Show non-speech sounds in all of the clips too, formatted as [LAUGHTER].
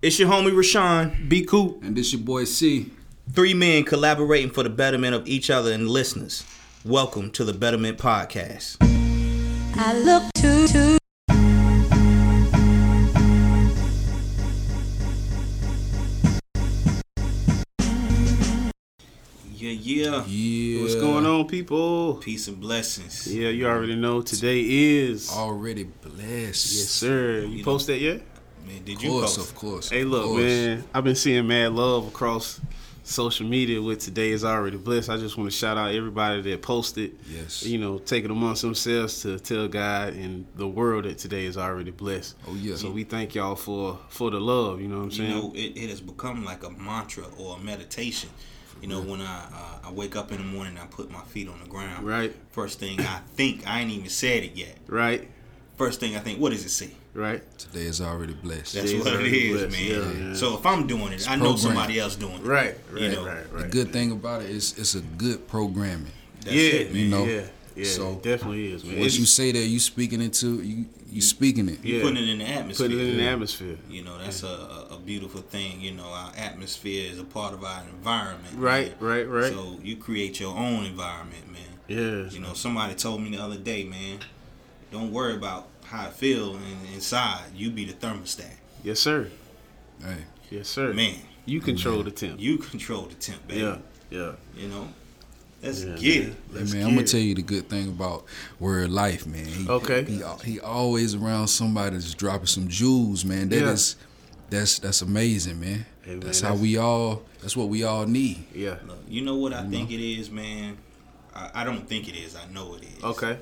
It's your homie Rashawn. Be cool. And this your boy C. Three men collaborating for the betterment of each other and listeners. Welcome to the Betterment Podcast. I look to, to Yeah, yeah. Yeah. What's going on, people? Peace and blessings. Yeah, you already know today is. Already blessed. Yes, sir. You You post that yet? Man, did Of you course, post? of course. Hey, look, course. man. I've been seeing mad love across social media with today is already blessed. I just want to shout out everybody that posted. Yes. You know, taking amongst themselves to tell God and the world that today is already blessed. Oh, yeah. So we thank y'all for for the love. You know what I'm saying? You know, it, it has become like a mantra or a meditation. You know, when I uh, I wake up in the morning, I put my feet on the ground. Right. First thing I think, I ain't even said it yet. Right. First thing I think, what does it say? Right. Today is already blessed. That's Today's what it is, blessed. man. Yeah, yeah. So if I'm doing it, I know programmed. somebody else doing it. Right. Right. You know, right. the good thing about it is it's a good programming. That's yeah. it, man. You know? Yeah. Yeah. So, it definitely is, man. Once It's- you say that, you speaking into you you speaking it. You Yeah. putting it in the atmosphere. put it in the atmosphere. You know, that's a, a, a beautiful thing. You know, our atmosphere is a part of our environment. Right, man. right, right. So you create your own environment, man. Yeah. You know, somebody told me the other day, man, don't worry about how I feel in, inside. You be the thermostat. Yes, sir. Hey, Yes, sir. Man, You control the temp. you control the temp, baby. Yeah. Yeah. You know? Let's Yeah, get man. it. Hey, Let's man, I'm gonna it. tell you the good thing about word life, man. He, Okay. He, he always around somebody that's dropping some jewels, man. That is, Yeah. that's that's amazing, man. Hey, man, that's how we all. That's what we all need. Yeah. Look, you know what I think it is, man? I, I don't think it is. I know it is. Okay.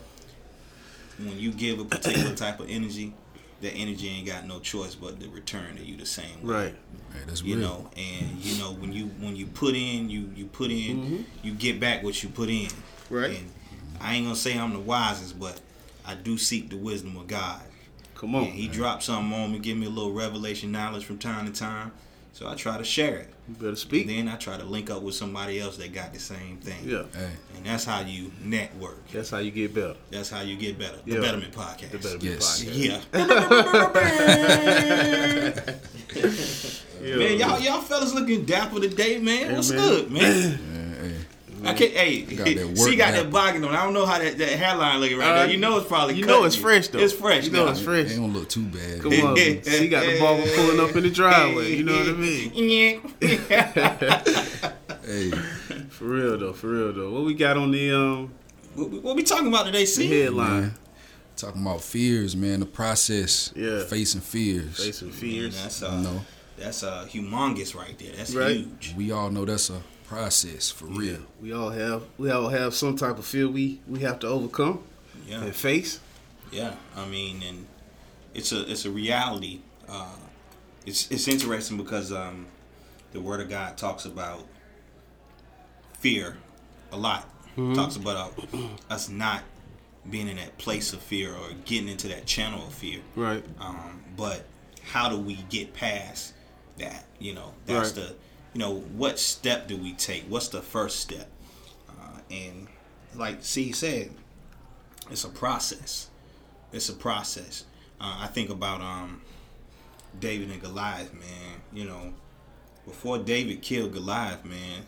When you give a particular type of energy, that energy ain't got no choice but to return to you the same way. Right. Hey, that's You real. know, and you know when you when you put in, you you put in, you get back what you put in. Mm-hmm. Right. And I ain't gonna say I'm the wisest, but I do seek the wisdom of God. Come on. And he dropped something on me, give me a little revelation knowledge from time to time. So I try to share it. You better And speak. then I try to link up with somebody else that got the same thing. Yeah. Hey, And that's how you network. That's how you get better. That's how you get better. The Yeah. Betterment Podcast. The better Yes. podcast. Yeah. Yeah. [LAUGHS] Man, y'all y'all fellas looking dapper today, man. What's man. good, man? [CLEARS THROAT] man, hey. I can't. Hey, Got she got dapper. that bogging on. I don't know how that, that hairline looking right Uh, there. You know it's probably. you cutting know it's fresh, though. It's fresh. You know now. it's fresh. It don't look too bad. Come on. [LAUGHS] she got the barber pulling up in the driveway. You know what I mean? [LAUGHS] Hey, For real though. For real though. What we got on the um what, we- what we talking about today? See, headline? man. Talking about fears, man. The process. Yeah. Facing fears. Facing Man, fears. that's You uh, know, that's uh, humongous right there. That's Right. huge. we all know that's a process for real. We all have we all have some type of fear we we have to overcome Yeah, and face. yeah. I mean, and it's a it's a reality. Uh, it's it's interesting because um, the Word of God talks about fear a lot. Talks about uh, us not being in that place of fear or getting into that channel of fear. Right. Um, but how do we get past that? You know, that's Right. the, you know, what step do we take? What's the first step? Uh, and like C said, it's a process. It's a process. Uh, I think about um, David and Goliath, man. You know, before David killed Goliath, man,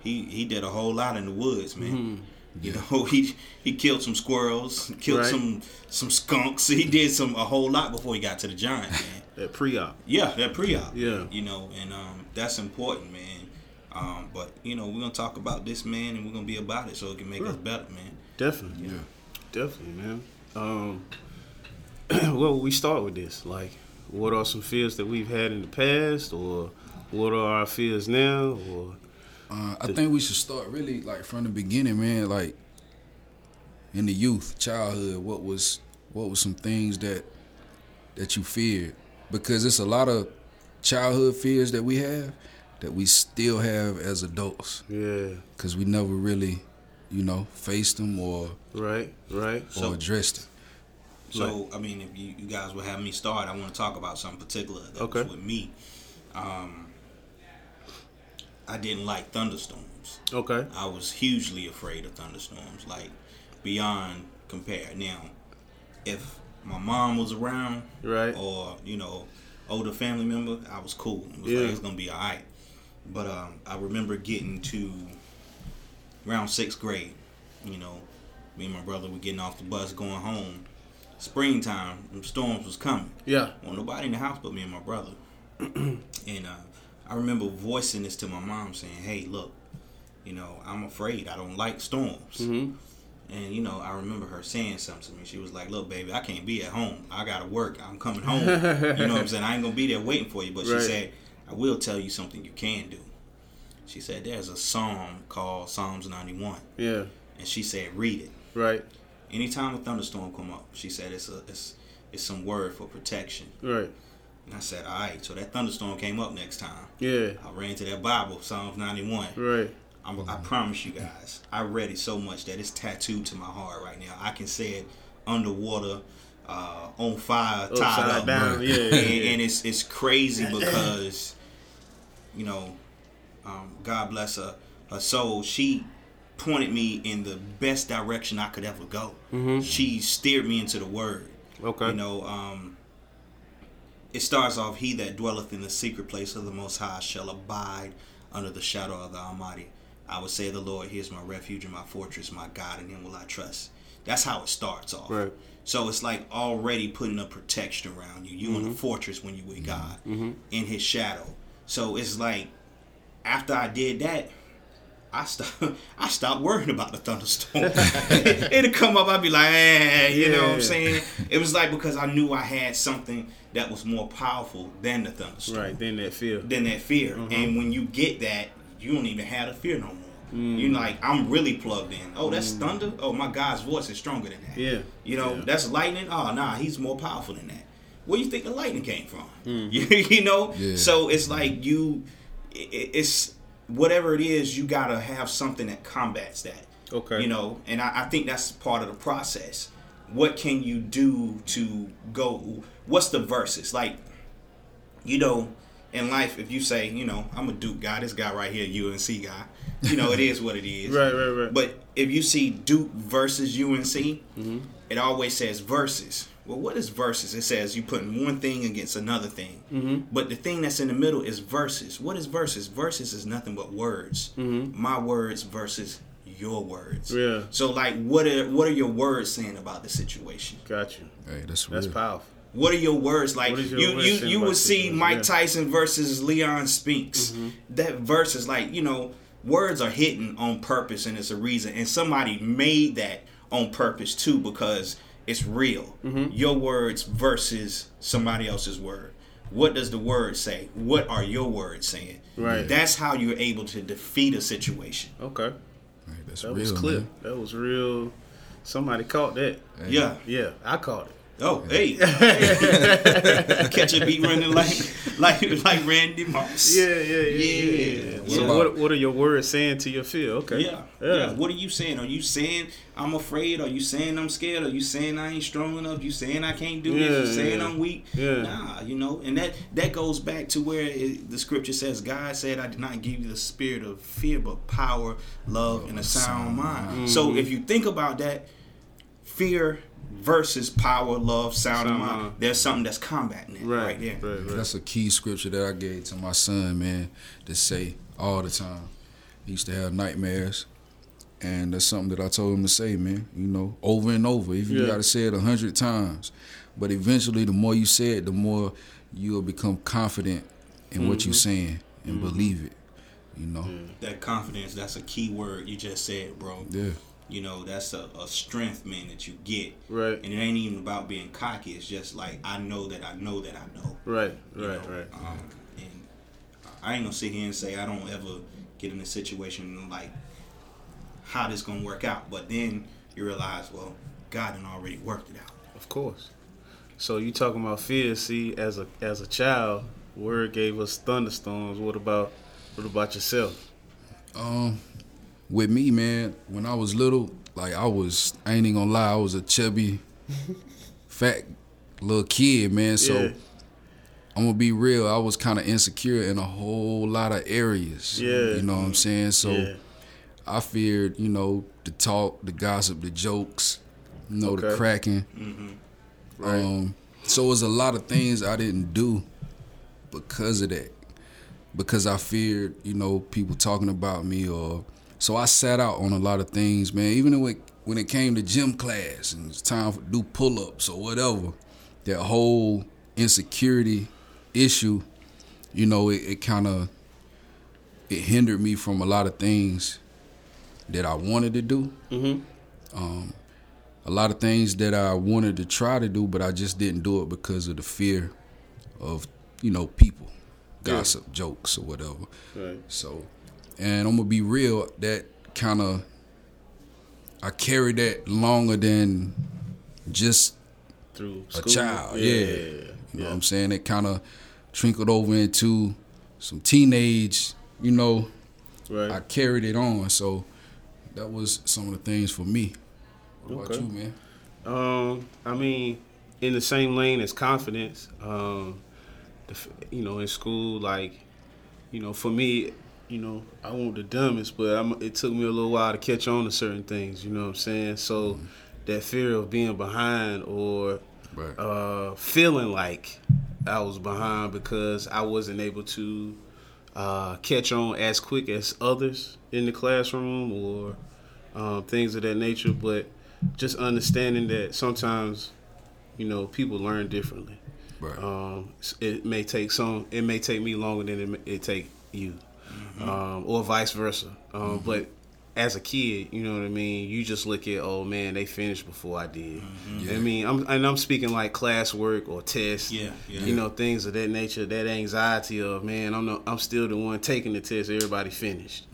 he he did a whole lot in the woods, man. You know, [LAUGHS] he he killed some squirrels, killed Right. some some skunks. [LAUGHS] He did some a whole lot before he got to the giant, man. That pre-op. Yeah, that pre-op. Yeah. You know, and um, that's important, man. Um, but you know, we're gonna talk about this, man, and we're gonna be about it so it can make us better, man. Definitely. Yeah. Definitely, man. Um [CLEARS THROAT] where would we start with this? Like what are some fears that we've had in the past or what are our fears now or Uh, I think we should start really like from the beginning, man. Like in the youth, childhood, what was what was some things that that you feared? Because it's a lot of childhood fears that we have that we still have as adults yeah, because we never really, you know, faced them or right, right. So- or addressed it. So, I mean, if you, you guys will have me start, I want to talk about something particular that Okay. was with me. Um, I didn't like thunderstorms. Okay. I was hugely afraid of thunderstorms, like beyond compare. Now, if my mom was around, Right. or you know, older family member, I was cool. It was Yeah. like it's gonna be all right. But um, I remember getting to around sixth grade. You know, me and my brother were getting off the bus going home. Springtime, storms was coming. Yeah. Well, nobody in the house but me and my brother. [CLEARS THROAT] and uh, I remember voicing this to my mom, saying, "Hey, look, you know, I'm afraid. I don't like storms." Mm-hmm. And you know, I remember her saying something to me. She was like, "Look, baby, I can't be at home. I gotta work. I'm coming home. you know what I'm saying? I ain't gonna be there waiting for you." But Right. she said, "I will tell you something you can do." She said, "There's a psalm called Psalms 91," Yeah. and she said, "Read it." Right. Anytime a thunderstorm come up, she said it's a it's it's some word for protection. Right. And I said, all right. So that thunderstorm came up next time. Yeah. I ran to that Bible, Psalms 91. Right. I'm, I promise you guys, I read it so much that it's tattooed to my heart right now. I can say it underwater, uh, on fire, tied Upside up, down. Right. Yeah. and, yeah, yeah. and it's it's crazy [LAUGHS] because, you know, um, God bless her, her soul. She pointed me in the best direction I could ever go. She steered me into the Word. Okay. You know, um, it starts off, He that dwelleth in the secret place of the Most High shall abide under the shadow of the Almighty. I would say, The Lord, He is my refuge and my fortress, my God, in Him will I trust. That's how it starts off. Right. So it's like already putting a protection around you. You in a fortress when you with God, in His shadow. So it's like after I did that, I stopped. [LAUGHS] I stopped worrying about the thunderstorm. [LAUGHS] It'd come up. I'd be like, eh, you know what I'm saying? It was like because I knew I had something that was more powerful than the thunderstorm, Right. Than that fear. than that fear. Mm-hmm. And when you get that, you don't even have the fear no more. Mm. You're like, I'm really plugged in. Oh, that's thunder. Oh, my God's voice is stronger than that. Yeah. You know, Yeah. that's lightning. Oh, nah, he's more powerful than that. Where you think the lightning came from? Mm. [LAUGHS] You, you know. Yeah. So it's like you, i- i- it's whatever it is. You gotta have something that combats that. Okay. You know, and I, I think that's part of the process. What can you do to go? What's the verses like? You know, in life, if you say, you know, I'm a Duke guy, this guy right here, UNC guy. You know, it is what it is. [LAUGHS] Right. Right. Right. But if you see Duke versus UNC, Mm-hmm. it always says versus. Well, what is versus? It says you putting one thing against another thing. Mm-hmm. But the thing that's in the middle is versus. What is versus? Versus is nothing but words. My words versus your words. Mm-hmm. Yeah. So like, what are what are your words saying about the situation? Got you. Hey, that's That's powerful. What are your words like? What is your you you you about would see situation? Mike Yeah. Tyson versus Leon Spinks. Mm-hmm. That verse is like you know words are hidden on purpose and it's a reason, and somebody made that on purpose too because it's real. Mm-hmm. Your words versus somebody else's word. What does the word say? What are your words saying? Right. That's how you're able to defeat a situation. Okay. Hey, that's That real, was clear. man. That was real. Somebody caught that. Hey, Yeah. Yeah, I caught it. Oh, hey. [LAUGHS] Catch a beat running like like like Randy Moss. Yeah, yeah, yeah. Yeah. yeah. What So about- what, what are your words saying to your feel? Okay. Yeah, yeah. yeah. What are you saying? Are you saying I'm afraid? Are you saying I'm scared? Are you saying I ain't strong enough? You saying I can't do this? You saying yeah. I'm weak? Yeah. Nah, you know, and that that goes back to where it, the scripture says, "God said, I did not give you the spirit of fear, but power, love, and a sound mind." So Mm-hmm. if you think about that, fear versus power, love, sound, Sound mind. mind. There's something that's combating it right, Right. there. Right. Right. That's a key scripture that I gave to my son, man, to say all the time. He used to have nightmares. And that's something that I told him to say, man. You know, over and over. Even you Yeah. got to say it a hundred times. But eventually, the more you say it, the more you'll become confident in what you're mm-hmm. saying and mm-hmm. believe it. You know? That confidence, that's a key word you just said, bro. Yeah. You know, that's a, a strength, man, that you get. Right. And it ain't even about being cocky. It's just like I know that I know that I know. Right. you Right. know? Right. Um, and I ain't gonna sit here and say I don't ever get in a situation like how this gonna work out. But then you realize, well, God done already worked it out. Of course. So you talking about fear? See, as a as a child, word gave us thunderstorms. What about what about yourself? Um, with me, man, when I was little, like I was, I ain't even gonna lie, I was a chubby, [LAUGHS] fat little kid, man. So Yeah. I'm gonna be real, I was kind of insecure in a whole lot of areas. Yeah. you know what I'm saying. So yeah. I feared, you know, the talk, the gossip, the jokes, you know, the cracking. Mm-hmm. Right. Um, so it was a lot of things I didn't do because of that. Because I feared, you know, people talking about me or so I sat out on a lot of things, man. Even when when it came to gym class and it's time to do pull ups or whatever, that whole insecurity issue, you know, it, it kind of it hindered me from a lot of things that I wanted to do. Mm-hmm. Um, a lot of things that I wanted to try to do, but I just didn't do it because of the fear of you know people, Yeah. gossip, jokes, or whatever. Right. So, and I'm gonna be real. That kind of I carried that longer than just Through a school. child. Yeah, Yeah. you know what I'm saying. It kind of trickled over into some teenage. You know, Right. I carried it on. So that was some of the things for me. What Okay. about you, man? Um, I mean, in the same lane as confidence. Um, the, you know, in school, like, you know, for me, you know, I wasn't the dumbest, but I'm, it took me a little while to catch on to certain things. You know what I'm saying? So that fear of being behind or Right. uh, feeling like I was behind because I wasn't able to uh, catch on as quick as others in the classroom or um, things of that nature. But just understanding that sometimes, you know, people learn differently. Right. Um, it may take some. It may take me longer than it, it take you, um, or vice versa. Um, But as a kid, you know what I mean. You just look at, oh man, they finished before I did. I mean, I'm and I'm speaking like classwork or tests. Yeah, yeah. You know, things of that nature. That anxiety of man, I'm no, I'm still the one taking the test. Everybody finished.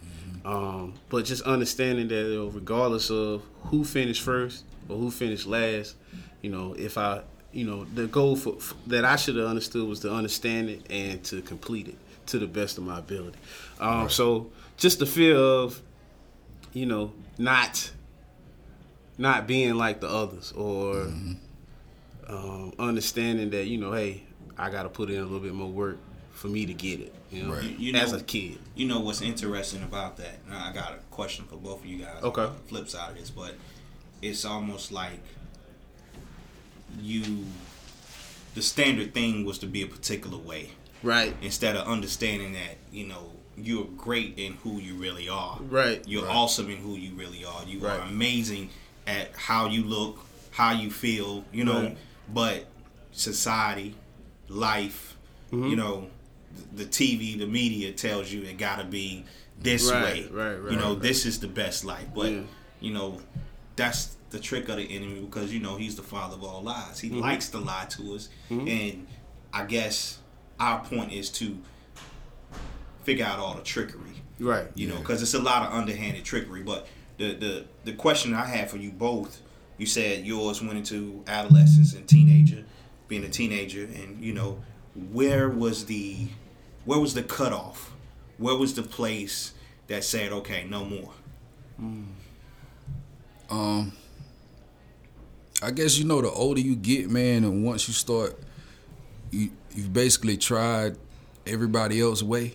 Um, but just understanding that, regardless of who finished first or who finished last, you know, if I, you know, the goal for, f that I should have understood was to understand it and to complete it to the best of my ability. Um, So just the fear of, you know, not, not being like the others or um, understanding that you know, hey, I got to put in a little bit more work for me to get it. You know, Right. You- you as know- a kid. You know what's interesting about that? Now, I got a question for both of you guys. Okay. The flip side of this, but it's almost like you. The standard thing was to be a particular way Right. instead of understanding that you know you're great in who you really are. Right. You're Right. awesome in who you really are. You are amazing at how you look, how you feel. You know, Right. but society, life, Mm-hmm. you know, the TV, the media tells you it got to be this Right, way. right, right, You know, right. this is the best life. But Yeah. you know, that's the trick of the enemy because you know he's the father of all lies. He Mm-hmm. likes to lie to us, and I guess our point is to figure out all the trickery Right. you know, because it's a lot of underhanded trickery. But the the the question I have for you both, you said yours went into adolescence and teenager, being a teenager, and you know, where was the where was the cutoff? Where was the place that said, okay, no more? Um, I guess you know the older you get, man, and once you start, you you've basically tried everybody else's way,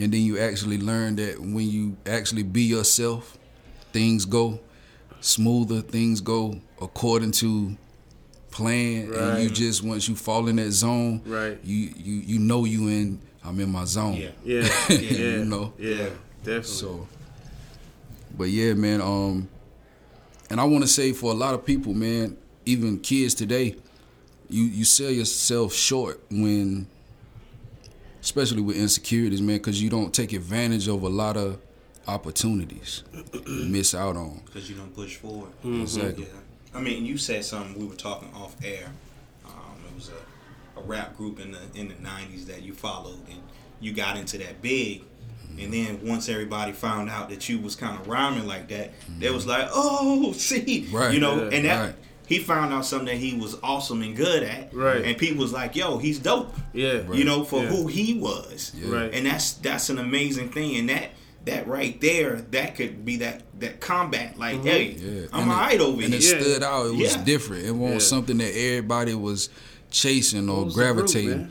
and then you actually learn that when you actually be yourself, things go smoother, things go according to plan, and you just once you fall in that zone, Right. You you you know you in. I'm in my zone. Yeah. Yeah. [LAUGHS] Yeah. you know. Yeah. Definitely. So, but yeah, man. Um, and I want to say for a lot of people, man, even kids today, you you sell yourself short when, especially with insecurities, man, because you don't take advantage of a lot of opportunities you [CLEARS THROAT] miss out on. Because you don't push forward. Mm-hmm. Exactly. Yeah. I mean, you said something. We were talking off air. Um, it was a, a rap group in the in the '90s that you followed, and you got into that big. And mm-hmm. then once everybody found out that you was kind of rhyming like that, they mm-hmm. was like, "Oh, [LAUGHS] see, Right. you know." Yeah. and that Right. He found out something that he was awesome and good at, Right. And people was like, "Yo, he's dope," yeah. you know, for Yeah. who he was, Yeah. Right. and that's that's an amazing thing and that that right there that could be that that combat like mm-hmm. hey Yeah, i'm and it- alright over and here it stood out. It was Yeah. different. It wasn't Yeah. something that everybody was chasing or What was the group, gravitating.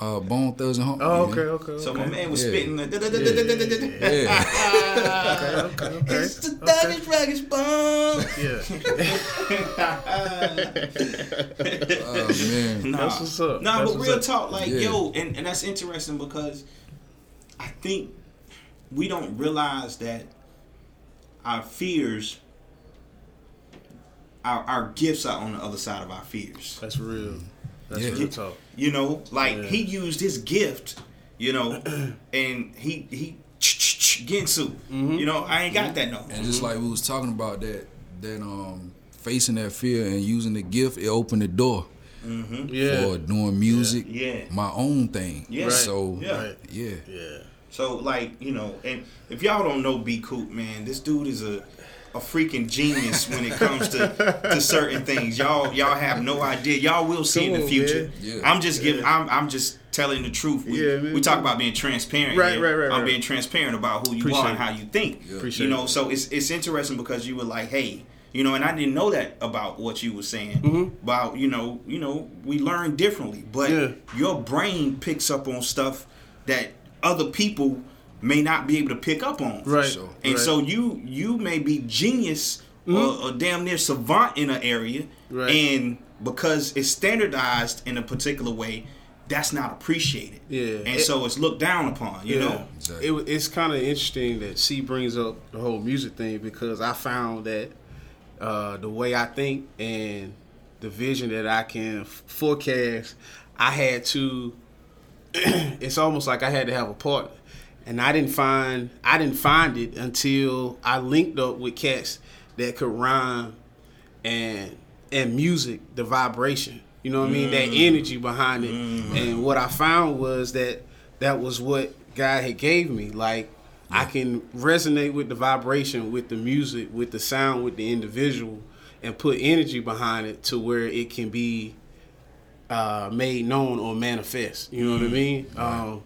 Man? uh, Bone Thugs-n-Harmony. Oh, man. okay, okay. okay. So my man was Yeah. spitting the. Yeah. okay, okay, okay. [LAUGHS] It's the Thuggish Ruggish Bone. Yeah. [LAUGHS] Oh man. Nah, That's what's up. Nah, That's but real up. talk, like Yeah. yo, and, and that's interesting because I think we don't realize that our fears, our our gifts are on the other side of our fears. That's real. That's Yeah. real talk. You know, like Yeah. he used his gift, you know, [CLEARS THROAT] and he he [TSK] [TSK] [TSK] Gensu. Mm-hmm. You know, I ain't got that no. And just like we was talking about that, that um facing that fear and using the gift, it opened the door Yeah. for doing music, Yeah. my own thing. Yeah. Right. So Yeah. Right. yeah. Yeah. So like you know, and if y'all don't know B Coop, man, this dude is a a freaking genius when it comes to to certain things. Y'all y'all have no idea. Y'all will see in the future. Yeah. I'm just giving. I'm I'm just telling the truth. We, Yeah, man. we talk about being transparent. Right, here. right, right, I'm right. being transparent about who you Appreciate are and how you think. Appreciate you know, it. so it's it's interesting because you were like, hey. You know, and I didn't know that about what you were saying Mm-hmm. about you know, you know, we learn differently, but Yeah. your brain picks up on stuff that other people may not be able to pick up on. Right. sure. And right. so you you may be genius or, or damn near savant in an area, Right. and because it's standardized in a particular way, that's not appreciated. Yeah. And It- so it's looked down upon. You know. Exactly. It, it's kind of interesting that C brings up the whole music thing because I found that uh, the way I think and the vision that I can f- forecast, I had to. [CLEARS THROAT] it's almost like I had to have a partner, and I didn't find I didn't find it until I linked up with cats that could rhyme and and music, the vibration. You know what I mean? That energy behind it. And what I found was that that was what God had gave me. Like I can resonate with the vibration, with the music, with the sound, with the individual, and put energy behind it to where it can be uh, made known or manifest. You know what I mean? Um,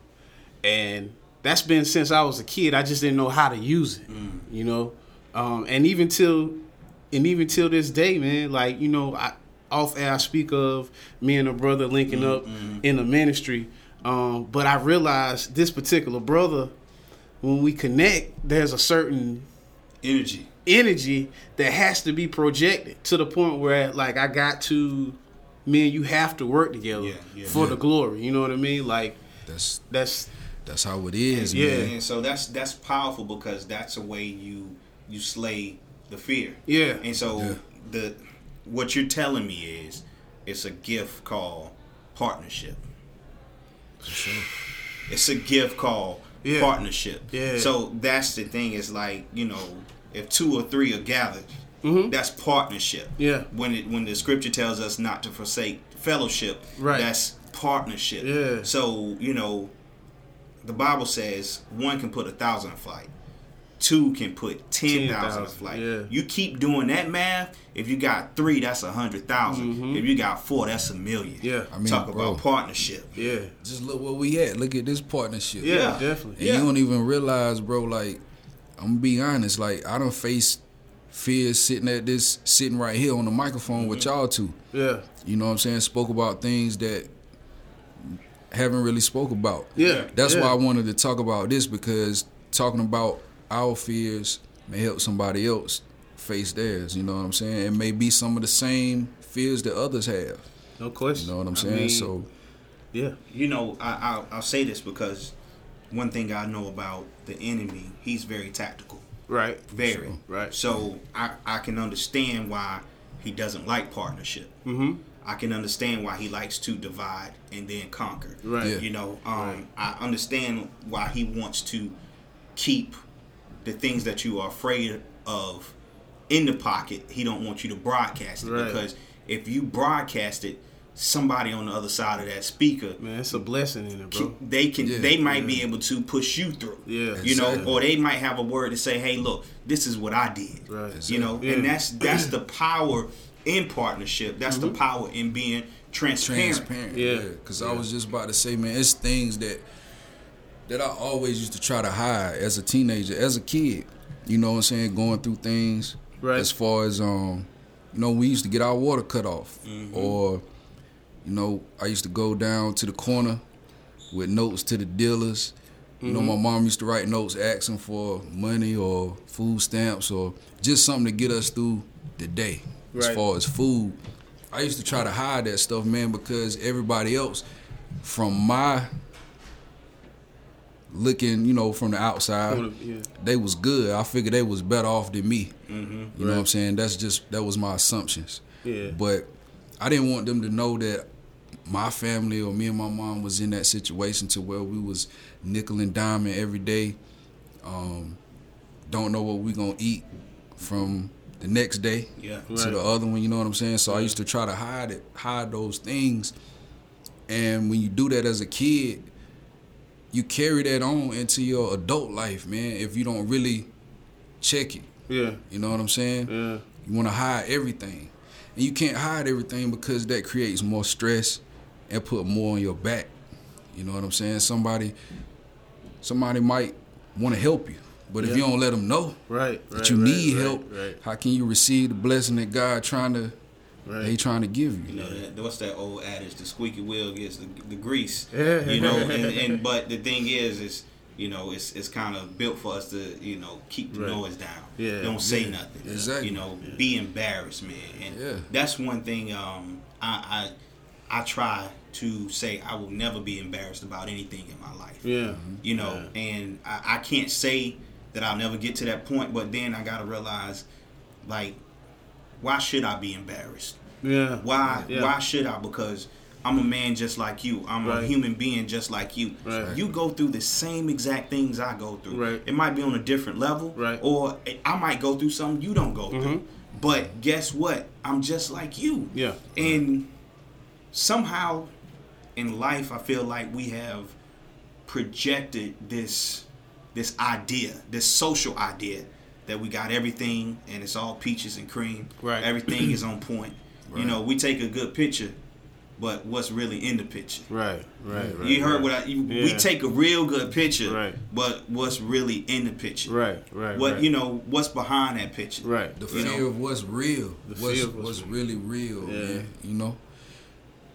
and that's been since I was a kid. I just didn't know how to use it. You know, um, and even till and even till this day, man. Like you know, I, off air I speak of me and a brother linking up in the ministry. Um, but I realized this particular brother, when we connect, there's a certain Energy. energy that has to be projected to the point where like I got to me and you have to work together Yeah, yeah. for Yeah. the glory. You know what I mean? Like That's that's that's how it is, Yeah. man. And so that's that's powerful because that's a way you you slay the fear. Yeah. And so Yeah. the what you're telling me is it's a gift called partnership. Sure. It's a gift called Yeah. partnership. Yeah. So that's the thing. Is like you know, if two or three are gathered, that's partnership. Mm-hmm. Yeah. When it when the scripture tells us not to forsake fellowship, Right. that's partnership. Yeah. So you know, the Bible says one can put a thousand in flight. Two can put ten thousand in flight. yeah. You keep doing that math. If you got three, that's a hundred If you got four, that's a million. Mm-hmm. Yeah. I mean, Talk bro. about partnership. yeah. Just look where we at. Look at this partnership. Yeah, Yeah. definitely. And Yeah. you don't even realize, bro, like, I'm gonna be honest, like I don't face fears sitting at this sitting right here on the microphone with y'all two. Yeah. You know what I'm saying? Spoke about things that haven't really spoke about. Yeah. That's yeah. why I wanted to talk about this because talking about our fears may help somebody else face theirs. You know what I'm saying? It may be some of the same fears that others have. No question. You know what I'm I saying? mean, so yeah. You know, I, I'll, I'll say this because one thing I know about the enemy, he's very tactical. Right. Very. Right. So I, I can understand why he doesn't like partnership. Mm-hmm. I can understand why he likes to divide and then conquer. Right. Yeah. You know, um, Right. I understand why he wants to keep the things that you are afraid of in the pocket. He don't want you to broadcast it Right. because if you broadcast it, somebody on the other side of that speaker Man, it's a blessing in it, bro. they can Yeah, they might be able to push you through. Yeah. You know, Exactly. or they might have a word to say, "Hey, look, this is what I did." Right. You know, Yeah. and that's that's the power in partnership. That's the mm-hmm. power in being transparent. transparent. Yeah. Yeah. Because I was just about to say, man, it's things that that I always used to try to hide as a teenager, as a kid. You know what I'm saying? Going through things Right. as far as um, you know, we used to get our water cut off, mm-hmm. or you know, I used to go down to the corner with notes to the dealers. You know, my mm-hmm. mom used to write notes asking for money or food stamps or just something to get us through the day. As far as food, I used to try to hide that stuff, man, because everybody else, from my looking, you know, from the outside, yeah. they was good. I figured they was better off than me. Mm-hmm. You know what I'm saying? That's just that was my assumptions. Yeah. But I didn't want them to know that my family or me and my mom was in that situation to where we was nickel and diming every day. Um, don't know what we gonna eat from the next day Yeah. to Right. the other one. You know what I'm saying? So I used to try to hide it, hide those things. And when you do that as a kid, you carry that on into your adult life, man. If you don't really check it, Yeah. you know what I'm saying? Yeah. You want to hide everything, and you can't hide everything because that creates more stress and put more on your back. You know what I'm saying? Somebody, somebody might want to help you, but if you don't let them know Right. that right, you right, need right, help, Right. how can you receive the blessing that God trying to Right. He trying to give you? You know, that, what's that old adage? The squeaky wheel gets the, the grease. [LAUGHS] Yeah. You know, and, and but the thing is, is you know, it's it's kind of built for us to you know keep the Right. noise down. Yeah. Don't say Yeah. nothing. Exactly. You know, be embarrassed, man. And Yeah. that's one thing. Um, I I I try to say I will never be embarrassed about anything in my life. Yeah. You know, and I, I can't say that I'll never get to that point, but then I gotta realize, like, why should I be embarrassed? Yeah. Why Yeah. why should I? Because I'm a man just like you. I'm a human being just like you. Right. You go through the same exact things I go through. Right. It might be on a different level. Right. Or I might go through something you don't go through. Mhm. But guess what? I'm just like you. Yeah. And somehow in life I feel like we have projected this this idea, this social idea that we got everything and it's all peaches and cream. Right. Everything is [CLEARS THROAT] on point. Right. You know, we take a good picture, but what's really in the picture? Right. Right. Right. you heard right. what I you, we take a real good picture, Right. but what's really in the picture? Right. Right. What right. you know, what's behind that picture? Right. The You fear know? of what's real, The what's, fear of what's what's really real, Yeah. man. You know.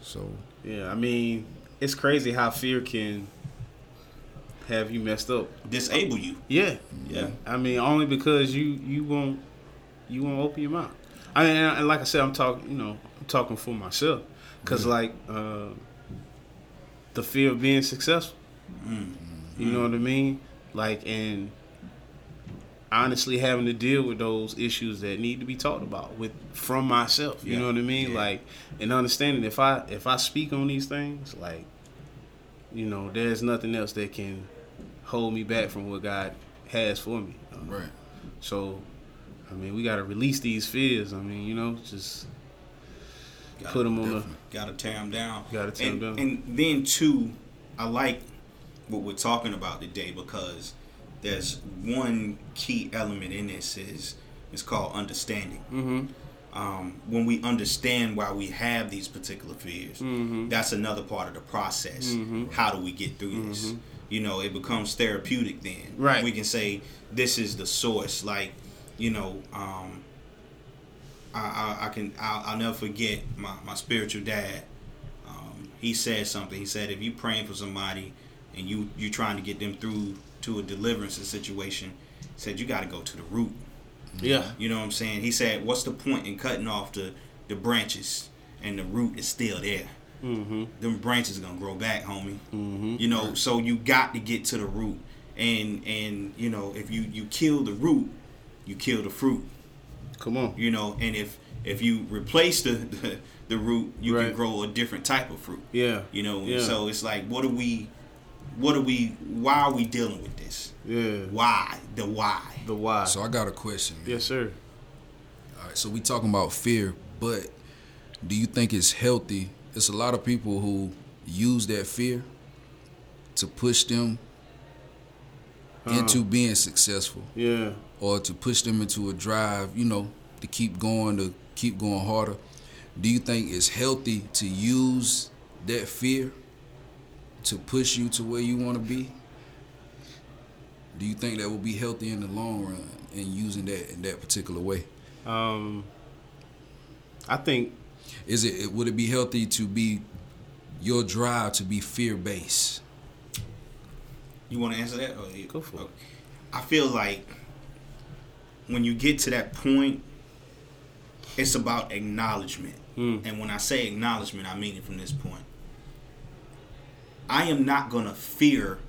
So Yeah. I mean, it's crazy how fear can have you messed up. Disable you. Yeah. Yeah. I mean, only because you you won't you won't open your mouth. I mean, and like I said, I'm talking. You know, I'm talking for myself because like uh, the fear of being successful. You know what I mean? Like and honestly having to deal with those issues that need to be talked about with from myself. You Yeah. know what I mean? Yeah. Like and understanding if I if I speak on these things, like you know, there's nothing else that can hold me back from what God has for me. Um, right. So, I mean, we got to release these fears. I mean, you know, just Gotta- put them on the. Gotta tear them down. Gotta tear 'em and, down. And then too, I like what we're talking about today because there's one key element in this is it's called understanding. Mm-hmm. Um, when we understand why we have these particular fears, Mhm. that's another part of the process. Mhm. How do we get through this? You know, it becomes therapeutic then. Right. We can say this is the source. Like, you know, um, I, I, I can I'll, I'll never forget my, my spiritual dad. Um, he said something. He said if you praying for somebody and you you're trying to get them through to a deliverance situation, he said you got to go to the root. Yeah. You know what I'm saying? He said, "What's the point in cutting off the the branches and the root is still there? Mm-hmm. Them branches gonna grow back, homie. Mm-hmm. You know, so you got to get to the root. And and you know, if you you kill the root, you kill the fruit. Come on. You know, and if if you replace the [LAUGHS] the, the root, you Right. can grow a different type of fruit. Yeah. You know, Yeah. so it's like, what are we? What are we? Why are we dealing with this? Yeah. Why the why? The why. So I got a question. Man. yes, sir. All right, so we talking about fear, but do you think it's healthy? There's a lot of people who use that fear to push them into being successful Yeah. or to push them into a drive, you know, to keep going, to keep going harder. Do you think it's healthy to use that fear to push you to where you want to be? Do you think that will be healthy in the long run in using that in that particular way? Um. I think. Is it would it be healthy to be your drive to be fear based? You want to answer that? Or you- Go for it. I feel like when you get to that point, it's about acknowledgement. Mm. And when I say acknowledgement, I mean it from this point. I am not going to fear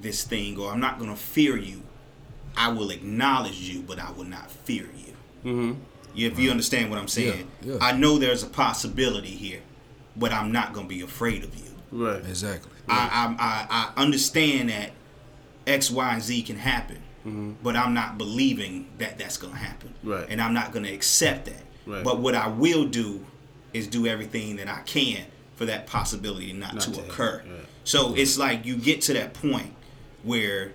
this thing, or I'm not going to fear you. I will acknowledge you, but I will not fear you. Mm-hmm. If you understand what I'm saying, Yeah, yeah. I know there's a possibility here, but I'm not going to be afraid of you. Right. Exactly. I, I, I, I understand that X, Y, and Z can happen, mm-hmm. but I'm not believing that that's going to happen. Right. And I'm not going to accept that. Right. But what I will do is do everything that I can for that possibility not, Not to, to occur. right. So it's like you get to that point where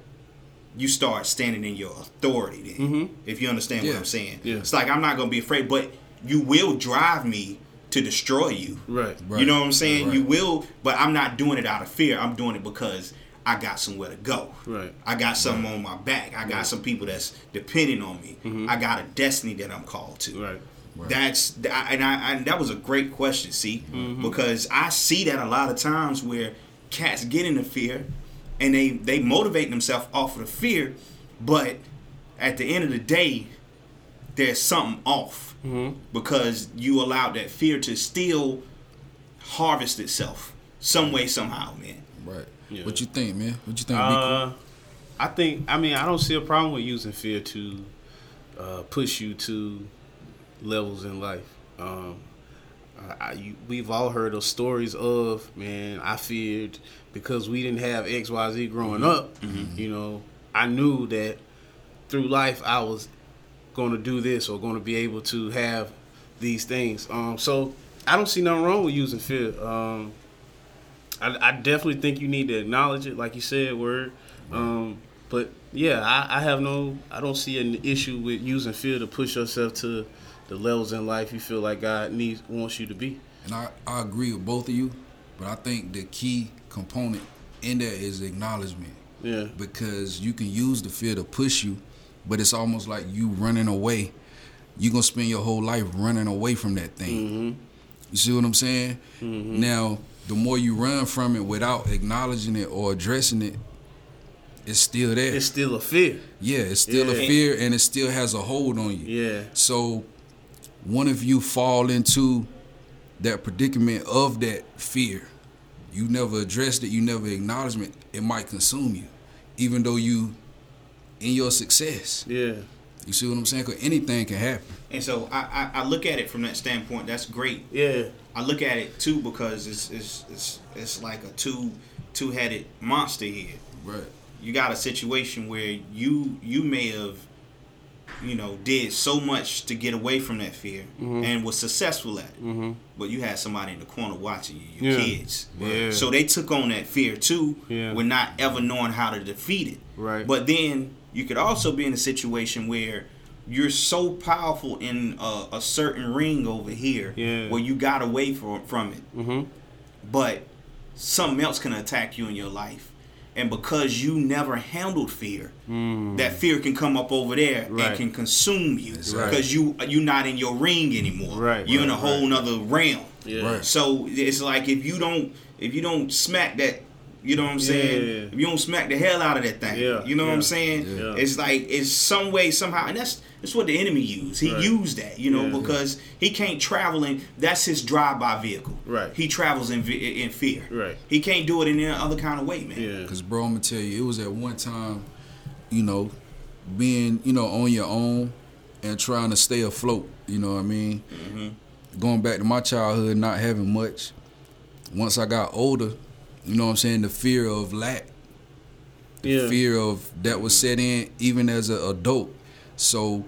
you start standing in your authority then. Mm-hmm. If you understand what I'm saying. Yeah. It's like I'm not going to be afraid, but you will drive me to destroy you. Right. Right. You know what I'm saying? Right. You will, but I'm not doing it out of fear. I'm doing it because I got somewhere to go. Right. I got something on my back. I got some people that's depending on me. Mm-hmm. I got a destiny that I'm called to. Right. That's I- and I and that was a great question, see, mm-hmm. because I see that a lot of times where cats get into fear, and they they motivate themselves off of the fear, but at the end of the day, there's something off because you allowed that fear to still harvest itself some way somehow, man. Right. Yeah. What you think, man? What you think, Uh, I think. I mean, I don't see a problem with using fear to uh, push you to levels in life. Um, I, you, we've all heard those stories of man. I feared because we didn't have X, Y, Z growing up. You know, I knew that through life I was going to do this or going to be able to have these things. Um, so I don't see nothing wrong with using fear. Um, I, I definitely think you need to acknowledge it, like you said, word. Um, but yeah, I, I have no, I don't see an issue with using fear to push yourself to the levels in life you feel like God needs wants you to be. And I, I agree with both of you, but I think the key component in there is acknowledgement. Yeah, Because you can use the fear to push you, but it's almost like you running away. You're gonna spend your whole life running away from that thing. Mm-hmm. You see what I'm saying? Mm-hmm. Now, the more you run from it without acknowledging it or addressing it, it's still there. it's still a fear. yeah, it's still a fear and it still has a hold on you. Yeah, So, one of you fall into that predicament of that fear. You never addressed it. You never acknowledged it. It might consume you, even though you in your success. yeah, You see what I'm saying? Because anything can happen. And so I, I, I look at it from that standpoint. That's great. yeah, I look at it too because it's it's it's, it's like a two two headed monster here. Right. You got a situation where you you may have you know did so much to get away from that fear Mm-hmm. and was successful at it, but you had somebody in the corner watching you, your Yeah. kids. Yeah. So they took on that fear too, Yeah. with not ever knowing how to defeat it. Right. But then you could also be in a situation where you're so powerful in a, a certain ring over here Yeah. where you got away from from it mm-hmm. but something else can attack you in your life and because you never handled fear that fear can come up over there Mm. Right. and can consume you Right. because you you're not in your ring anymore Right, you're in a right, whole nother realm yeah, Right. so it's like if you don't if you don't smack that you know what I'm saying? Yeah. If you don't smack the hell out of that thing, Yeah, you know what I'm saying? yeah. It's like it's some way somehow, and that's that's what the enemy used. He Right. used that, you know, Yeah. because he can't travel in. That's his drive-by vehicle. Right. He travels in in fear. Right. He can't do it in any other kind of way, man. yeah, Because, bro, I'm going to tell you, it was at one time, you know, being, you know, on your own and trying to stay afloat. You know what I mean? Mm-hmm. Going back to my childhood, not having much. Once I got older, you know what I'm saying? The fear of lack, the yeah, fear of that was set in even as an adult. So,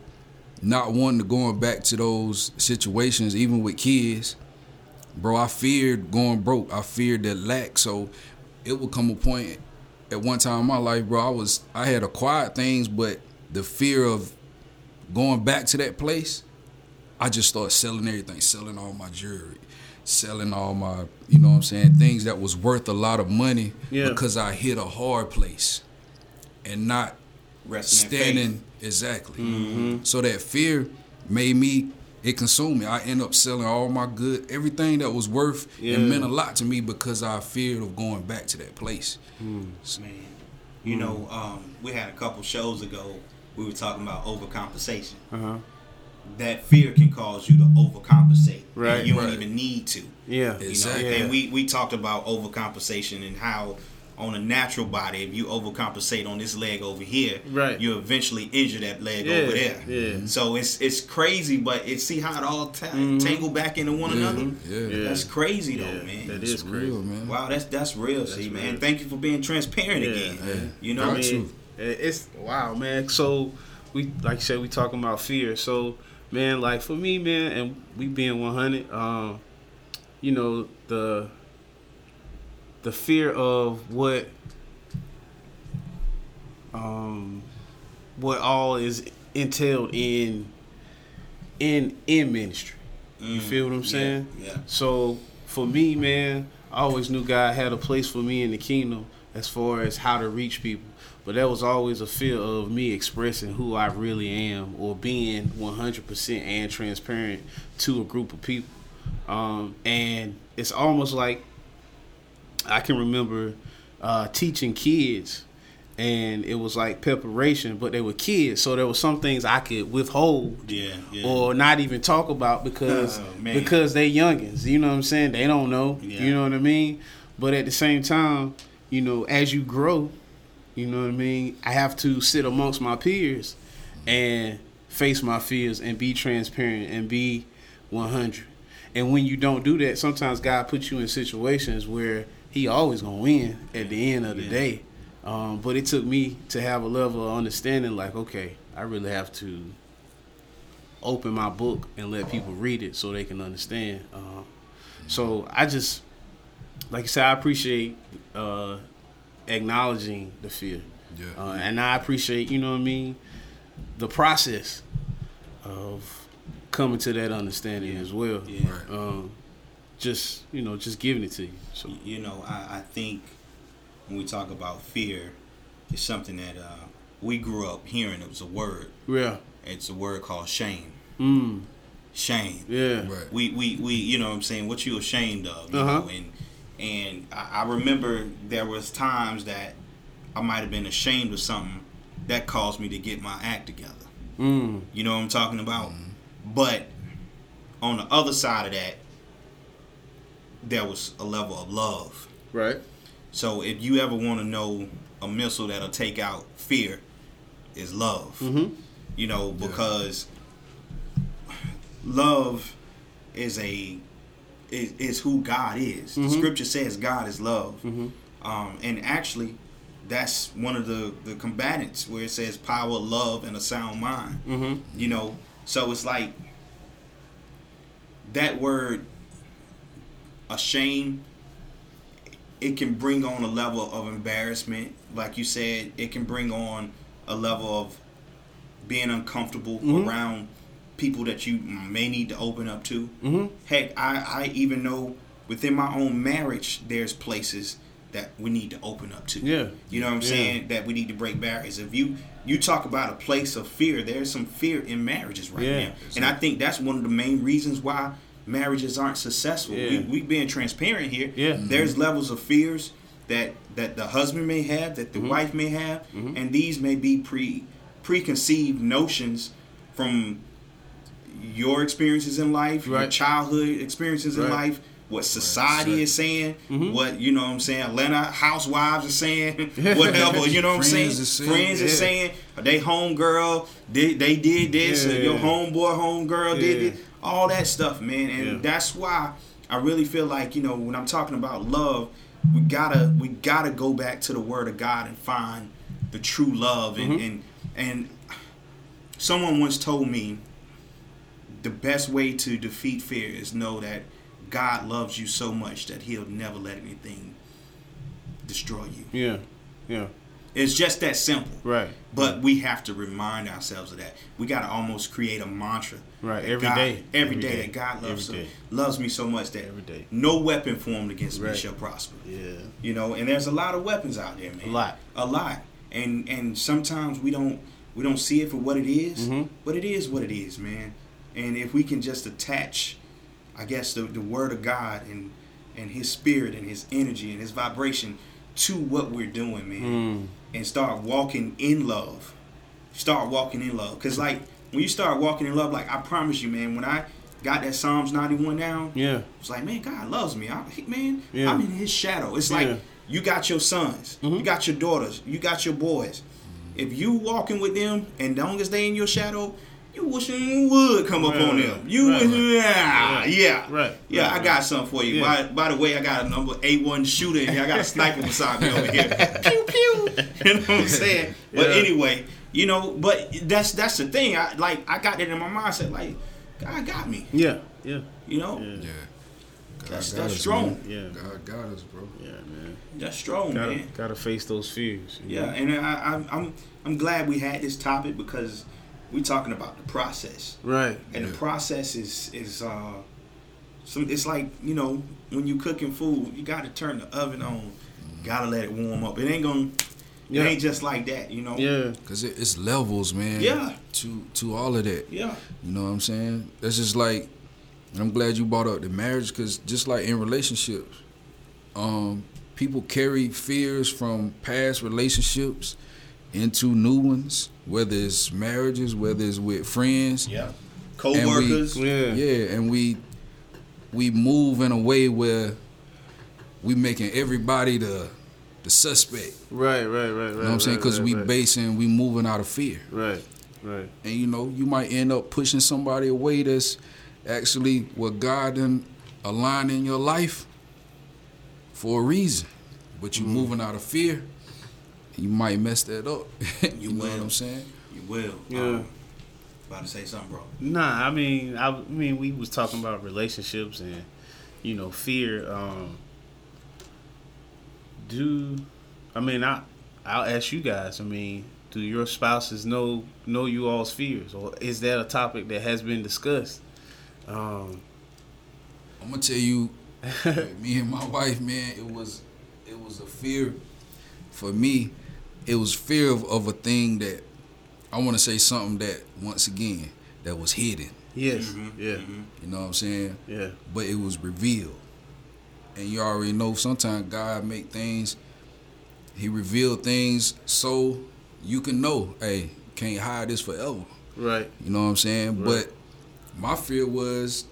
not wanting to going back to those situations, even with kids, bro, I feared going broke. I feared that lack. So, it would come a point at one time in my life, bro. I was I had acquired things, but the fear of going back to that place, I just started selling everything, selling all my jewelry, selling all my, you know what I'm saying, things that was worth a lot of money Yeah. because I hit a hard place and not Resting standing exactly. So that fear made me it consumed me. I end up selling all my good, everything that was worth Yeah. and meant a lot to me because I feared of going back to that place. Man, You know, um, we had a couple shows ago. We were talking about overcompensation. Uh huh. That fear can cause you to overcompensate. and Right. you don't Right. even need to. Yeah. You know, Exactly. and we, we talked about overcompensation and how on a natural body, if you overcompensate on this leg over here, Right. you eventually injure that leg Yeah, over there. yeah. So it's it's crazy, but it see how it all ta- Mm-hmm. tangle back into one another. Yeah. Yeah. That's crazy Yeah, though, man. That is It's crazy. real, man. Wow, that's that's real, see, man. Thank you for being transparent Yeah, again. yeah. You know, what I Got mean, it's wow, man. So we like you said, we talking about fear. So man, like for me, man, and we being one hundred, um, you know the the fear of what um what all is entailed in in in ministry. You Mm, feel what I'm yeah, saying? Yeah. So for me, man, I always knew God had a place for me in the kingdom as far as how to reach people. But that was always a fear of me expressing who I really am or being 100% and transparent to a group of people. Um, and it's almost like I can remember uh, teaching kids, and it was like preparation, but they were kids, so there were some things I could withhold Yeah, yeah. or not even talk about because Oh, because they youngins. You know what I'm saying? They don't know. Yeah. You know what I mean? But at the same time, you know, as you grow, you know what I mean. I have to sit amongst my peers and face my fears and be transparent and be 100. And when you don't do that, sometimes God puts you in situations where He always gonna win at the end of the Yeah. day. Um, but it took me to have a level of understanding, like, okay, I really have to open my book and let people read it so they can understand. Um, so I just, like you said, I appreciate uh, acknowledging the fear, Yeah. uh, and I appreciate, you know what I mean, the process of coming to that understanding as well. Yeah. Right. Um, just you know, just giving it to you. So you know, I, I think when we talk about fear, it's something that uh, we grew up hearing. It was a word. yeah, It's a word called shame. mm, Shame. yeah, Right. We, we, we you know what I'm saying, what you ashamed of. You Uh-huh. know, and and I, I remember there was times that I might have been ashamed of something that caused me to get my act together. mm, You know what I'm talking about? But on the other side of that, there was a level of love. right, So if you ever want to know a missile that'll take out fear, is love. mm-hmm, You know, because love is a is, is who God is. The scripture says God is love. Um, and actually that's one of the, the combatants where it says power, love, and a sound mind. mm-hmm, You know, so it's like that word ashamed it can bring on a level of embarrassment like you said it can bring on a level of being uncomfortable Mhm. around people that you may need to open up to mm-hmm, heck I, I even know within my own marriage there's places that we need to open up to yeah, you know what I'm Yeah. saying? That we need to break barriers. If you you talk about a place of fear, there's some fear in marriages right Yeah. now, and I think that's one of the main reasons why marriages aren't successful. We Yeah. we being transparent here. Yeah. There's levels of fears that that the husband may have, that Mm-hmm. the wife may have, and these may be pre preconceived notions from your experiences in life, your childhood experiences in life, what society Right. is saying, Mm-hmm. what you know what I'm saying, Atlanta housewives are saying, [LAUGHS] whatever, you know what I'm saying? Friends is saying, Friends is yeah. saying, they homegirl, they, they did this, or Yeah. your homeboy, homegirl did Yeah. it, all that stuff, man. And Yeah. that's why I really feel like, you know, when I'm talking about love, we gotta we gotta go back to the word of God and find the true love and Mm-hmm. and, and someone once told me the best way to defeat fear is know that God loves you so much that he'll never let anything destroy you. yeah, yeah, It's just that simple. right, But we have to remind ourselves of that. We got to almost create a mantra. right. Every God- day, every day, that God every loves, so, day. loves me so much that Every day. no weapon formed against me shall prosper. Yeah, You know, and there's a lot of weapons out there, man. A lot. A lot. And and sometimes we don't we don't see it for what it is, Mhm. but it is what it is, man. And if we can just attach, I guess the the word of God and and His spirit and His energy and His vibration to what we're doing, man, and start walking in love. Start walking in love. Cause like when you start walking in love, like I promise you, man, when I got that Psalms 91 down, Yeah. it's like, man, God loves me. I, he- man, Yeah. I'm in His shadow. It's like Yeah. you got your sons, Mm-hmm. you got your daughters, you got your boys. If you walking with them and long as they in your shadow, you wishing would come up Right, on right, them. You right, wish, right. yeah, Right, yeah, right, yeah. right, I got something for you. Yeah. By, by the way, I got a number eight one shooter in here. I got a [LAUGHS] sniper beside me over here. [LAUGHS] pew pew. You know what I'm saying? But Yeah. anyway, you know, but that's that's the thing. I like I got that in my mindset. Like God got me. Yeah. Yeah. You know, Yeah. Yeah. God That's- got that's us, strong. man. Yeah. God got us, bro. Yeah, man. that's strong, Gotta, man. gotta face those fears. Yeah, know? and I, I'm I'm I'm glad we had this topic because we're talking about the process, Right. and Yeah. the process is is uh, some it's like you know when you cooking food, you got to turn the oven on, gotta let it warm up. It ain't gonna, Yeah. it ain't just like that, you know. Yeah. Cause it, it's levels, man. Yeah. To to all of that. Yeah. You know what I'm saying? That's just like, and I'm glad you brought up the marriage, cause just like in relationships, um, people carry fears from past relationships into new ones, whether it's marriages, whether it's with friends. Yeah. Co-workers. Yeah. Yeah, and we we move in a way where we making everybody the the suspect. Right, right, right, right. You know what I'm saying? Because right, we right. basing, we moving out of fear. Right, right. And you know, you might end up pushing somebody away that's actually what God done aligned in your life for a reason. But you Mm-hmm. moving out of fear, you might mess that up. [LAUGHS] you know what will. I'm saying? You will. Yeah. Um, about to say something, bro. Nah, I mean, I, I mean, we was talking about relationships and you know fear. Um, do I mean I? I'll ask you guys. I mean, do your spouses know know you all's fears, or is that a topic that has been discussed? Um, I'm gonna tell you, [LAUGHS] me and my wife, man, it was it was a fear for me. It was fear of, of a thing that I want to say something that once again that was hidden. yes, Mm-hmm. yeah, You know what I'm saying? yeah, But it was revealed, and you already know. Sometimes God make things. He revealed things so you can know. Hey, can't hide this forever. right, You know what I'm saying? Right. But my fear was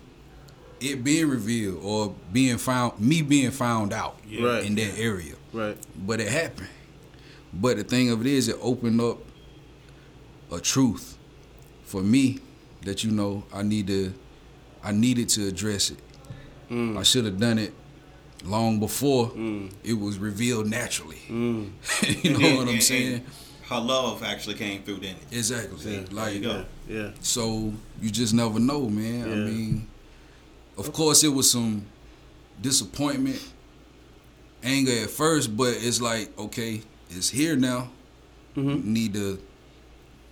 it being revealed or being found, me being found out Right. in that area. right, But it happened. But the thing of it is, it opened up a truth for me that you know I need to, I needed to address it. Mm. I should have done it long before it was revealed naturally. Mm. [LAUGHS] you know And- what I'm and- saying? and her love actually came through, didn't it? Exactly. Yeah. Like you go. yeah, so you just never know, man. I mean, of course, it was some disappointment, anger at first, but it's like, okay, it's here now. Mhm. You need to,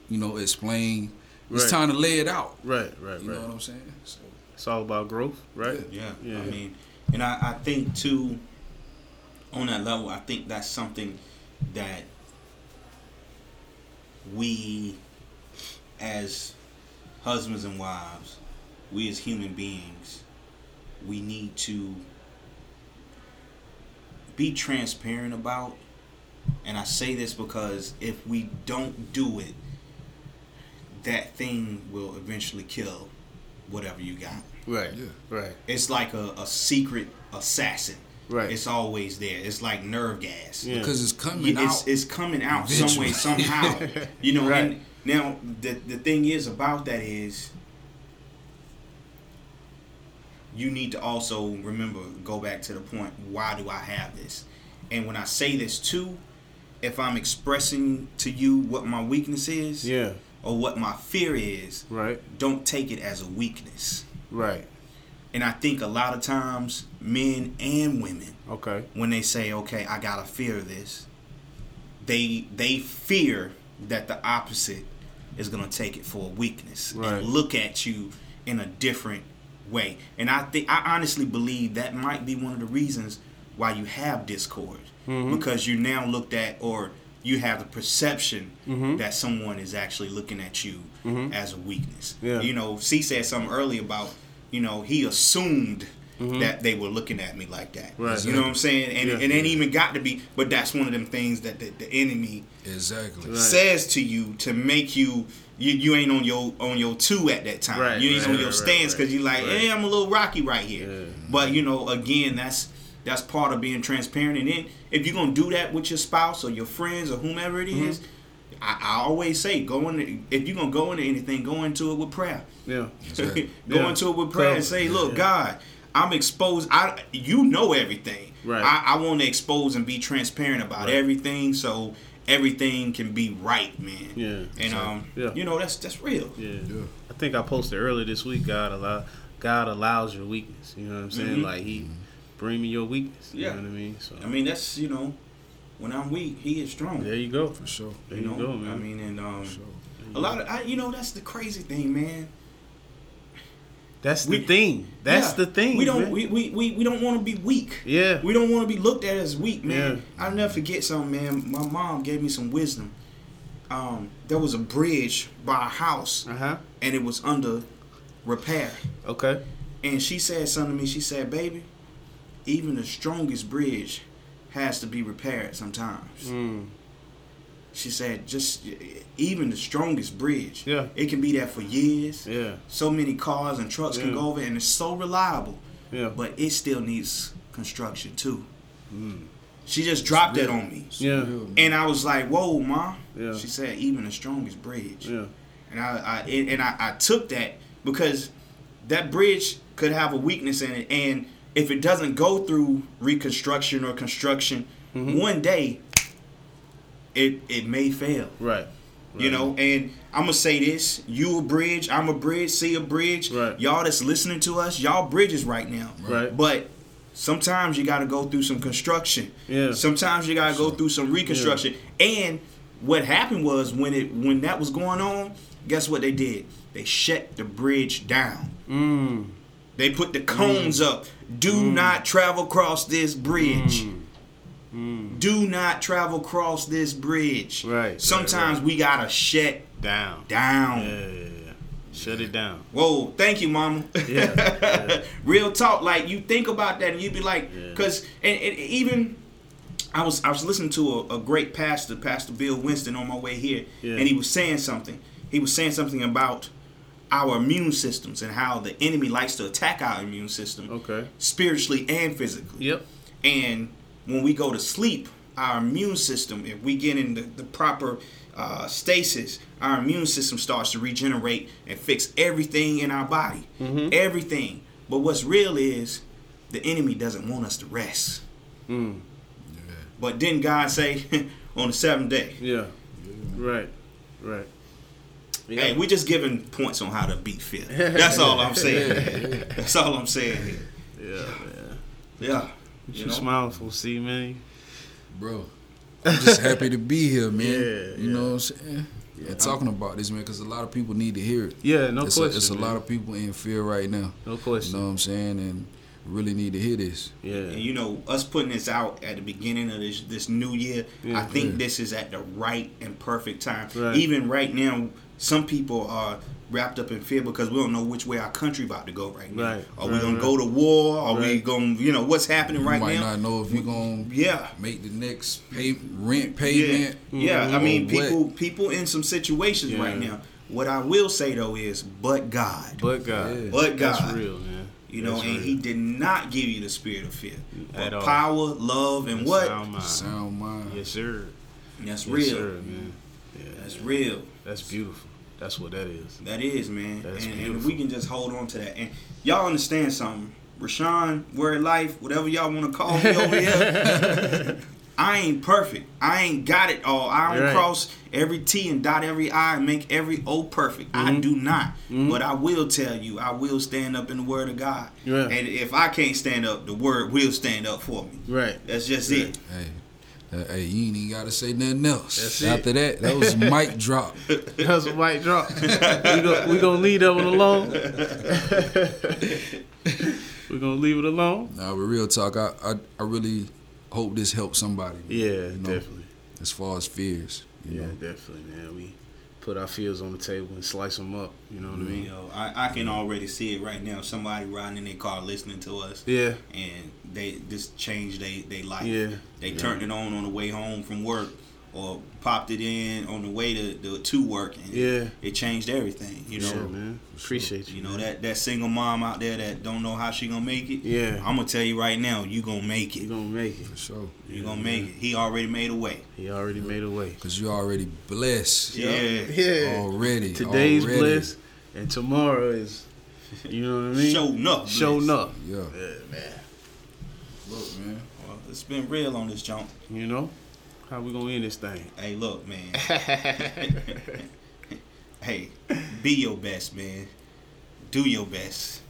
you know, explain. It's time to lay it out. right, right, right. You know what I'm saying? So, It's all about growth, right? Yeah. Yeah. I mean, and I, I think too, on that level, I think that's something that we, as husbands and wives, we as human beings, we need to be transparent about. And I say this because if we don't do it, that thing will eventually kill whatever you got. Right, Yeah. right, It's like a, a secret assassin. right. It's always there. It's like nerve gas. Yeah. because it's coming Yeah, it's, out. it's coming out some way, somehow. [LAUGHS] You know, Right. and now the the thing is about that is you need to also remember, go back to the point, why do I have this? And when I say this too, if I'm expressing to you what my weakness is yeah, or what my fear is, right, don't take it as a weakness. right. And I think a lot of times men and women Okay, when they say, "Okay, I got to fear this," they they fear that the opposite is going to take it for a weakness Right. and look at you in a different way. And I think I honestly believe that might be one of the reasons why you have discord Mm-hmm. because you now looked at or you have the perception Mm-hmm. that someone is actually looking at you as a weakness. Yeah. You know, C said something earlier about, you know, he assumed that they were looking at me like that. Right. You know what I'm saying? And Yeah. it ain't even got to be, but that's one of them things that the, the enemy Exactly. Right. says to you to make you. You, you ain't on your on your two at that time. Right, you ain't right, on your right, stance right, because you're like, right. hey, I'm a little rocky right here. Yeah. But you know, again, that's that's part of being transparent. And then if you're gonna do that with your spouse or your friends or whomever it is, Mm-hmm. I, I always say, go in. If you're gonna go into anything, go into it with prayer. Yeah. [LAUGHS] Exactly. go Yeah. into it with prayer and say, look, God, I'm exposed. I you know everything. Right. I, I want to expose and be transparent about Right. everything, so everything can be right, man. Yeah. And um, Yeah. you know that's that's real. Yeah. Yeah. I think I posted earlier this week. God allow God allows your weakness. You know what I'm saying? Mhm. Like He bring me your weakness. You Yeah. know what I mean? So I mean, that's you know, when I'm weak, He is strong. there you go. For sure. There you you, know, go, man. I mean, and um, sure. a lot of I, you know, that's the crazy thing, man. that's the we- thing. That's Yeah. the thing. We don't man. we, we, we, we don't want to be weak. yeah. We don't want to be looked at as weak, man. Yeah. I'll never forget something, man. My mom gave me some wisdom. Um, there was a bridge by a house, Uh huh. and it was under repair. Okay. And she said something to me. She said, "Baby, even the strongest bridge has to be repaired sometimes." Mm. She said, "Just even the strongest bridge, Yeah. it can be there for years. Yeah. So many cars and trucks can go over, and it's so reliable, Yeah. but it still needs construction too." She just dropped that on me. Yeah. And I was like, "Whoa, ma!" Yeah. She said, "Even the strongest bridge." Yeah. And I, I and and I, I took that because that bridge could have a weakness in it, and if it doesn't go through reconstruction or construction, Mm-hmm. one day it it may fail. Right. You know, and I'm gonna say this: you a bridge, I'm a bridge, see a bridge. Right. Y'all that's listening to us, y'all bridges right now. Right. But sometimes you got to go through some construction. Yeah. Sometimes you got to go through some reconstruction. And what happened was when it when that was going on, guess what they did? They shut the bridge down. Mm. They put the cones up. Do mm. not travel across this bridge. Mm. Mm. Do not travel across this bridge. Right, right, Sometimes we gotta shut Down. down. Yeah, yeah, yeah. Shut it down. Whoa, thank you, mama. Yeah, yeah. [LAUGHS] Real talk, like you think about that and you'd be like, Yeah. because and, and even I was I was listening to a, a great pastor, Pastor Bill Winston, on my way here, and he was saying something. He was saying something about our immune systems and how the enemy likes to attack our immune system, Okay. spiritually and physically. Yep. And when we go to sleep, our immune system, if we get in the, the proper uh, stasis, our immune system starts to regenerate and fix everything in our body. Everything. But what's real is the enemy doesn't want us to rest. Mm. But didn't God say [LAUGHS] on the seventh day? Yeah. Right. Right. Yeah. Hey, we just giving points on how to beat fear. That's all I'm saying. [LAUGHS] That's all I'm saying here. yeah, man. Yeah. You You should know? smile for see, man. bro. I'm just happy to be here, man. Yeah, you yeah. know what I'm saying? and talking about this, man, because a lot of people need to hear it. Yeah, no it's question. A, it's a lot of people in fear right now. no question. You know what I'm saying? And really need to hear this. Yeah. And you know, us putting this out at the beginning of this this new year, Yeah. I think Yeah. this is at the right and perfect time. Right. Even right now, some people are wrapped up in fear because we don't know which way our country about to go right now. Right. Are we Right, gonna right. go to war? Are we gonna, you know, what's happening You right might now? not know if you're gonna Yeah. make the next pay, rent Yeah, payment. yeah. I or mean, what. people people in some situations Yeah. right now. What I will say though is, but God, But God. Yeah. but God, That's real, man. You know, That's and real. He did not give you the spirit of fear, At but all. power, love, and what? Sound mind. Sound mind. Yes, sir. That's Yes, real. sir, man. Yeah. That's real. That's beautiful. That's what that is. That is, man. That's and, and we can just hold on to that. And y'all understand something. Rashawn, Word Life, whatever y'all want to call me over here. [LAUGHS] [LAUGHS] I ain't perfect. I ain't got it all. I don't Right. cross every T and dot every I and make every O perfect. Mm-hmm. I do not. But I will tell you, I will stand up in the Word of God. Yeah. And if I can't stand up, the Word will stand up for me. Right. That's just it. Hey, uh, hey, you ain't even gotta say nothing else. That's it. After that, that was [LAUGHS] mic drop. That's a mic drop. [LAUGHS] we go, we gonna leave that one alone. [LAUGHS] we gonna leave it alone. Nah, but real talk, I, I I really hope this helps somebody. Yeah, you know, definitely. As far as fears, you Yeah, know. definitely, man. We put our fears on the table and slice them up. You know what I mean? Yo, I, I can already see it right now. Somebody riding in their car listening to us, Yeah, and they just changed they they life. Yeah. They turned it on on the way home from work, or popped it in on the way to to, to work, and Yeah. it changed everything. You know, sure, man. Appreciate you. you know man. that that single mom out there that don't know how she gonna make it. Yeah. I'm gonna tell you right now, you gonna make it. You gonna make it. For sure. You gonna make it. He already made a way. He already made a way. Cause you already blessed. Yeah. Yeah. Already. Today's already. bliss, and tomorrow is. You know what I mean? Showing up. Showing up. Yeah. Yeah, man. Look, man. Well, it's been real on this jump. You know how we gonna end this thing? Hey, look, man. [LAUGHS] [LAUGHS] hey, be your best, man. Do your best.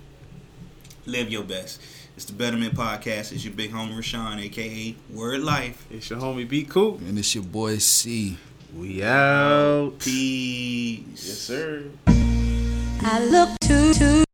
Live your best. It's the Betterment Podcast. It's your big homie Rashawn, aka Word Life. It's your homie B Cool. And it's your boy C. We out. Peace. Yes, sir. I look to, to